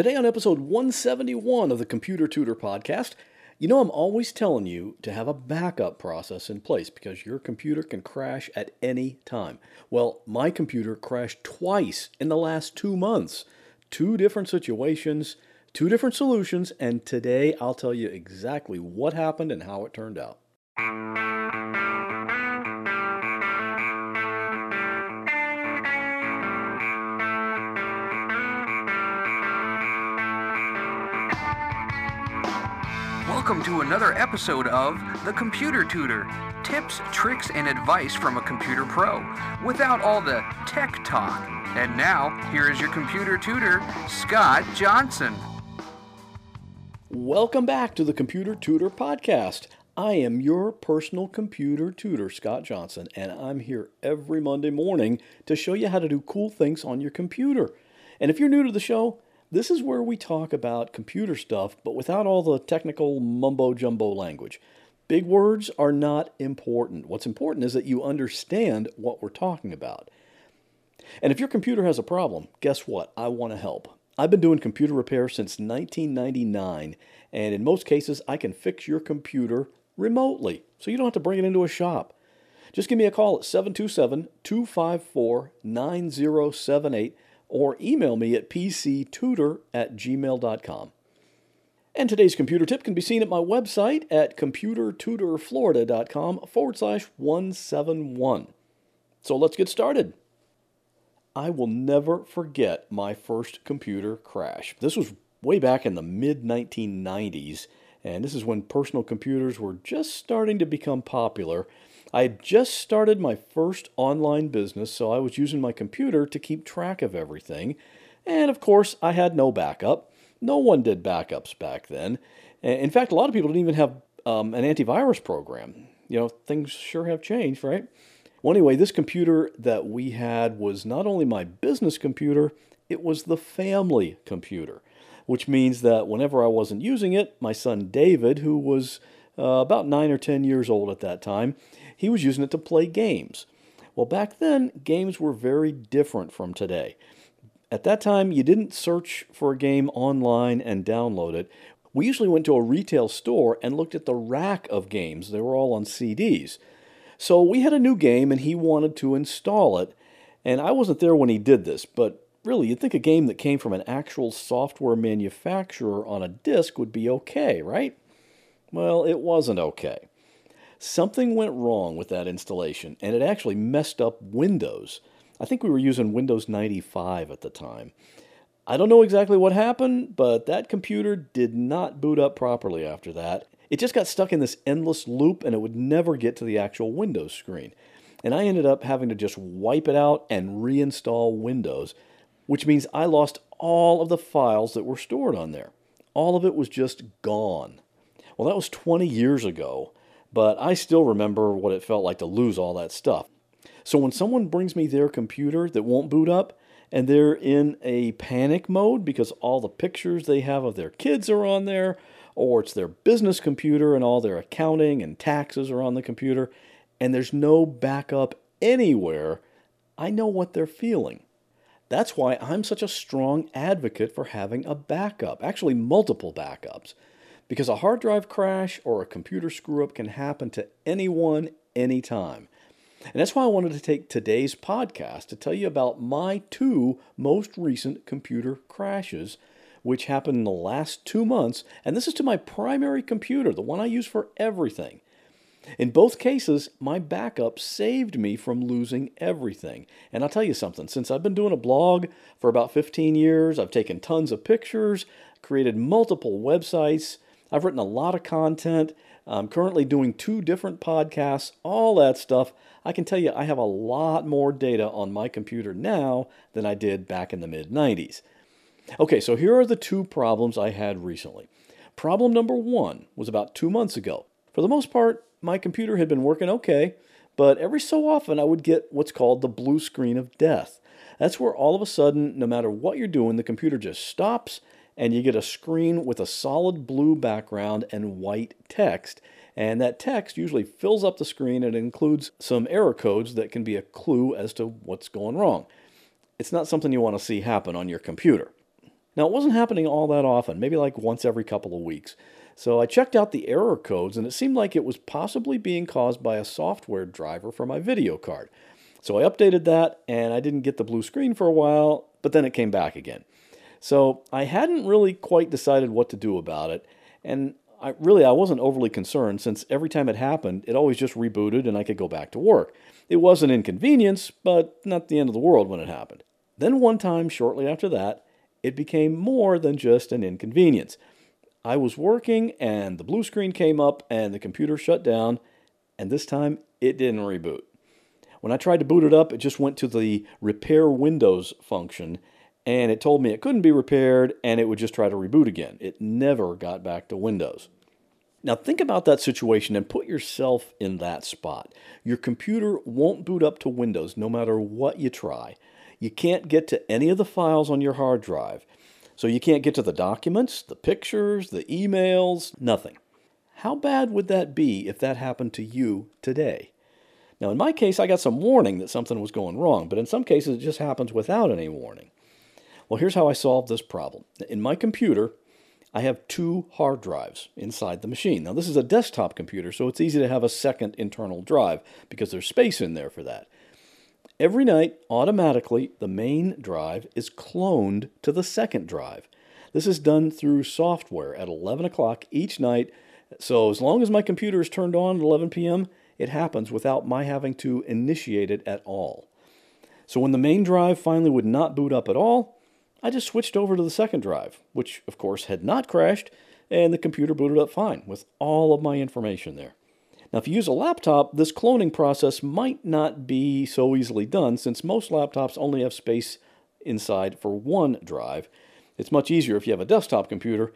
Today, on episode 171 of the Computer Tutor Podcast, you know, I'm always telling you to have a backup process in place because your computer can crash at any time. Well, my computer crashed twice in the last two months. Two different situations, two different solutions, and today I'll tell you exactly what happened and how it turned out. Welcome to another episode of The Computer Tutor tips, tricks, and advice from a computer pro without all the tech talk. And now, here is your computer tutor, Scott Johnson. Welcome back to the Computer Tutor Podcast. I am your personal computer tutor, Scott Johnson, and I'm here every Monday morning to show you how to do cool things on your computer. And if you're new to the show, this is where we talk about computer stuff, but without all the technical mumbo jumbo language. Big words are not important. What's important is that you understand what we're talking about. And if your computer has a problem, guess what? I want to help. I've been doing computer repair since 1999, and in most cases, I can fix your computer remotely, so you don't have to bring it into a shop. Just give me a call at 727 254 9078 or email me at pctutor at gmail.com. And today's computer tip can be seen at my website at computertutorflorida.com forward slash 171. So let's get started. I will never forget my first computer crash. This was way back in the mid 1990s, and this is when personal computers were just starting to become popular. I had just started my first online business, so I was using my computer to keep track of everything. And of course, I had no backup. No one did backups back then. In fact, a lot of people didn't even have um, an antivirus program. You know, things sure have changed, right? Well, anyway, this computer that we had was not only my business computer, it was the family computer, which means that whenever I wasn't using it, my son David, who was uh, about nine or 10 years old at that time, he was using it to play games. Well, back then, games were very different from today. At that time, you didn't search for a game online and download it. We usually went to a retail store and looked at the rack of games. They were all on CDs. So we had a new game and he wanted to install it. And I wasn't there when he did this, but really, you'd think a game that came from an actual software manufacturer on a disk would be okay, right? Well, it wasn't okay. Something went wrong with that installation, and it actually messed up Windows. I think we were using Windows 95 at the time. I don't know exactly what happened, but that computer did not boot up properly after that. It just got stuck in this endless loop and it would never get to the actual Windows screen. And I ended up having to just wipe it out and reinstall Windows, which means I lost all of the files that were stored on there. All of it was just gone. Well, that was 20 years ago, but I still remember what it felt like to lose all that stuff. So when someone brings me their computer that won't boot up, and they're in a panic mode because all the pictures they have of their kids are on there, or it's their business computer and all their accounting and taxes are on the computer, and there's no backup anywhere, I know what they're feeling. That's why I'm such a strong advocate for having a backup, actually, multiple backups because a hard drive crash or a computer screw up can happen to anyone, anytime. And that's why I wanted to take today's podcast to tell you about my two most recent computer crashes, which happened in the last two months. And this is to my primary computer, the one I use for everything. In both cases, my backup saved me from losing everything. And I'll tell you something since I've been doing a blog for about 15 years, I've taken tons of pictures, created multiple websites, I've written a lot of content. I'm currently doing two different podcasts, all that stuff. I can tell you I have a lot more data on my computer now than I did back in the mid 90s. Okay, so here are the two problems I had recently. Problem number one was about two months ago. For the most part, my computer had been working okay, but every so often I would get what's called the blue screen of death. That's where all of a sudden, no matter what you're doing, the computer just stops and you get a screen with a solid blue background and white text. And that text usually fills up the screen and includes some error codes that can be a clue as to what's going wrong. It's not something you want to see happen on your computer. Now, it wasn't happening all that often, maybe like once every couple of weeks. So I checked out the error codes, and it seemed like it was possibly being caused by a software driver for my video card. So I updated that, and I didn't get the blue screen for a while, but then it came back again. So I hadn't really quite decided what to do about it, and I, really I wasn't overly concerned since every time it happened, it always just rebooted and I could go back to work. It was an inconvenience, but not the end of the world when it happened. Then one time shortly after that, it became more than just an inconvenience. I was working and the blue screen came up and the computer shut down, and this time it didn't reboot. When I tried to boot it up, it just went to the repair Windows function and it told me it couldn't be repaired and it would just try to reboot again. It never got back to Windows. Now, think about that situation and put yourself in that spot. Your computer won't boot up to Windows no matter what you try. You can't get to any of the files on your hard drive. So you can't get to the documents, the pictures, the emails, nothing. How bad would that be if that happened to you today? Now, in my case, I got some warning that something was going wrong, but in some cases, it just happens without any warning. Well, here's how I solved this problem. In my computer, I have two hard drives inside the machine. Now, this is a desktop computer, so it's easy to have a second internal drive because there's space in there for that. Every night, automatically, the main drive is cloned to the second drive. This is done through software at 11 o'clock each night. So, as long as my computer is turned on at 11 p.m., it happens without my having to initiate it at all. So, when the main drive finally would not boot up at all, I just switched over to the second drive, which of course had not crashed, and the computer booted up fine with all of my information there. Now, if you use a laptop, this cloning process might not be so easily done since most laptops only have space inside for one drive. It's much easier if you have a desktop computer,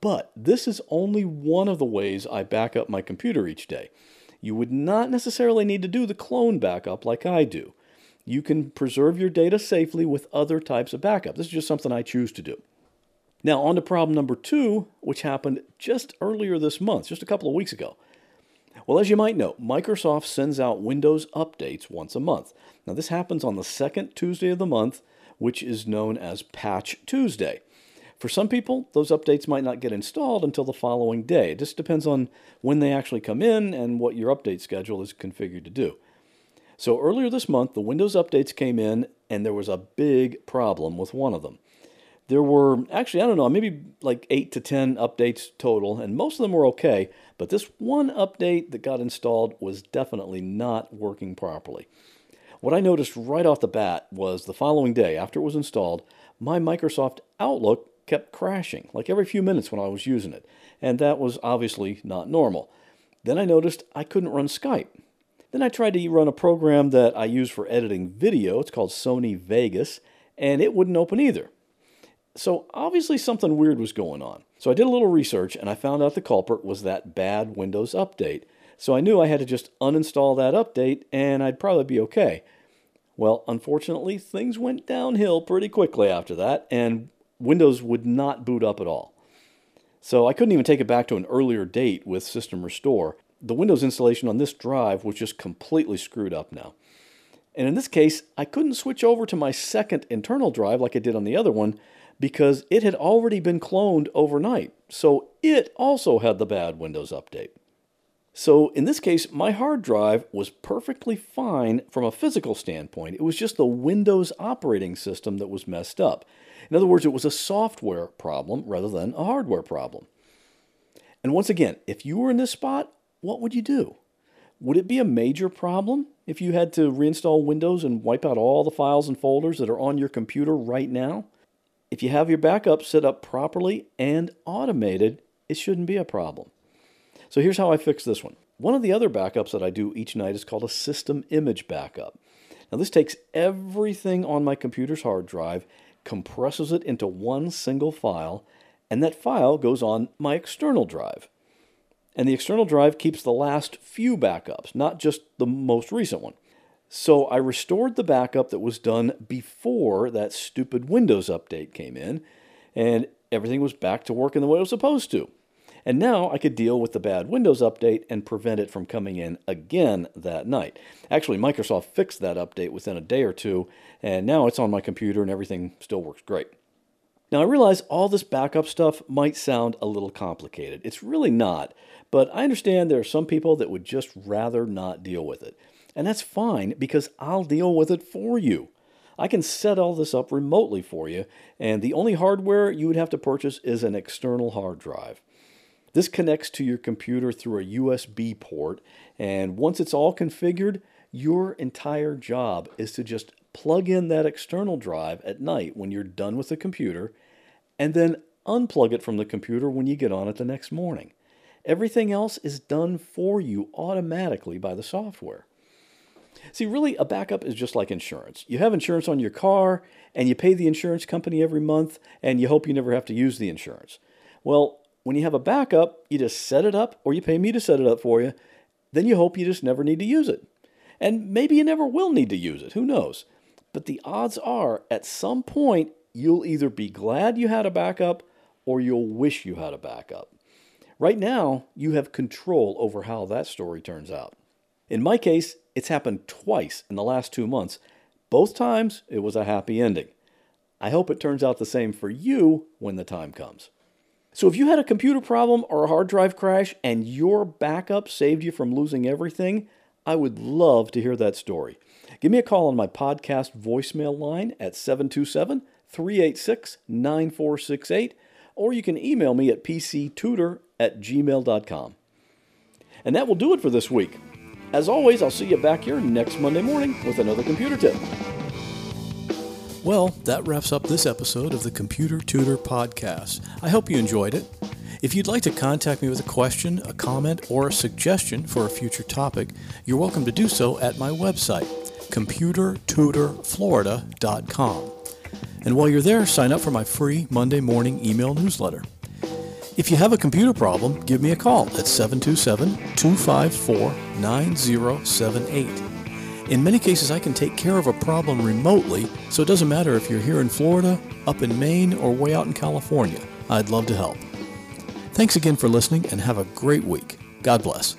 but this is only one of the ways I back up my computer each day. You would not necessarily need to do the clone backup like I do. You can preserve your data safely with other types of backup. This is just something I choose to do. Now, on to problem number two, which happened just earlier this month, just a couple of weeks ago. Well, as you might know, Microsoft sends out Windows updates once a month. Now, this happens on the second Tuesday of the month, which is known as Patch Tuesday. For some people, those updates might not get installed until the following day. It just depends on when they actually come in and what your update schedule is configured to do. So earlier this month, the Windows updates came in, and there was a big problem with one of them. There were actually, I don't know, maybe like eight to 10 updates total, and most of them were okay, but this one update that got installed was definitely not working properly. What I noticed right off the bat was the following day, after it was installed, my Microsoft Outlook kept crashing, like every few minutes when I was using it, and that was obviously not normal. Then I noticed I couldn't run Skype. Then I tried to run a program that I use for editing video, it's called Sony Vegas, and it wouldn't open either. So obviously something weird was going on. So I did a little research and I found out the culprit was that bad Windows update. So I knew I had to just uninstall that update and I'd probably be okay. Well, unfortunately, things went downhill pretty quickly after that and Windows would not boot up at all. So I couldn't even take it back to an earlier date with System Restore. The Windows installation on this drive was just completely screwed up now. And in this case, I couldn't switch over to my second internal drive like I did on the other one because it had already been cloned overnight. So it also had the bad Windows update. So in this case, my hard drive was perfectly fine from a physical standpoint. It was just the Windows operating system that was messed up. In other words, it was a software problem rather than a hardware problem. And once again, if you were in this spot, what would you do? Would it be a major problem if you had to reinstall Windows and wipe out all the files and folders that are on your computer right now? If you have your backup set up properly and automated, it shouldn't be a problem. So here's how I fix this one. One of the other backups that I do each night is called a system image backup. Now this takes everything on my computer's hard drive, compresses it into one single file, and that file goes on my external drive. And the external drive keeps the last few backups, not just the most recent one. So I restored the backup that was done before that stupid Windows update came in, and everything was back to working the way it was supposed to. And now I could deal with the bad Windows update and prevent it from coming in again that night. Actually, Microsoft fixed that update within a day or two, and now it's on my computer and everything still works great. Now, I realize all this backup stuff might sound a little complicated. It's really not, but I understand there are some people that would just rather not deal with it. And that's fine because I'll deal with it for you. I can set all this up remotely for you, and the only hardware you would have to purchase is an external hard drive. This connects to your computer through a USB port, and once it's all configured, your entire job is to just plug in that external drive at night when you're done with the computer, and then unplug it from the computer when you get on it the next morning. Everything else is done for you automatically by the software. See, really, a backup is just like insurance. You have insurance on your car, and you pay the insurance company every month, and you hope you never have to use the insurance. Well, when you have a backup, you just set it up, or you pay me to set it up for you. Then you hope you just never need to use it. And maybe you never will need to use it. Who knows? But the odds are, at some point, you'll either be glad you had a backup or you'll wish you had a backup. Right now, you have control over how that story turns out. In my case, it's happened twice in the last two months. Both times, it was a happy ending. I hope it turns out the same for you when the time comes. So, if you had a computer problem or a hard drive crash and your backup saved you from losing everything, I would love to hear that story. Give me a call on my podcast voicemail line at 727 386 9468, or you can email me at pctutor at gmail.com. And that will do it for this week. As always, I'll see you back here next Monday morning with another computer tip. Well, that wraps up this episode of the Computer Tutor Podcast. I hope you enjoyed it. If you'd like to contact me with a question, a comment, or a suggestion for a future topic, you're welcome to do so at my website, computertutorflorida.com. And while you're there, sign up for my free Monday morning email newsletter. If you have a computer problem, give me a call at 727 254 9078. In many cases, I can take care of a problem remotely, so it doesn't matter if you're here in Florida, up in Maine, or way out in California. I'd love to help. Thanks again for listening and have a great week. God bless.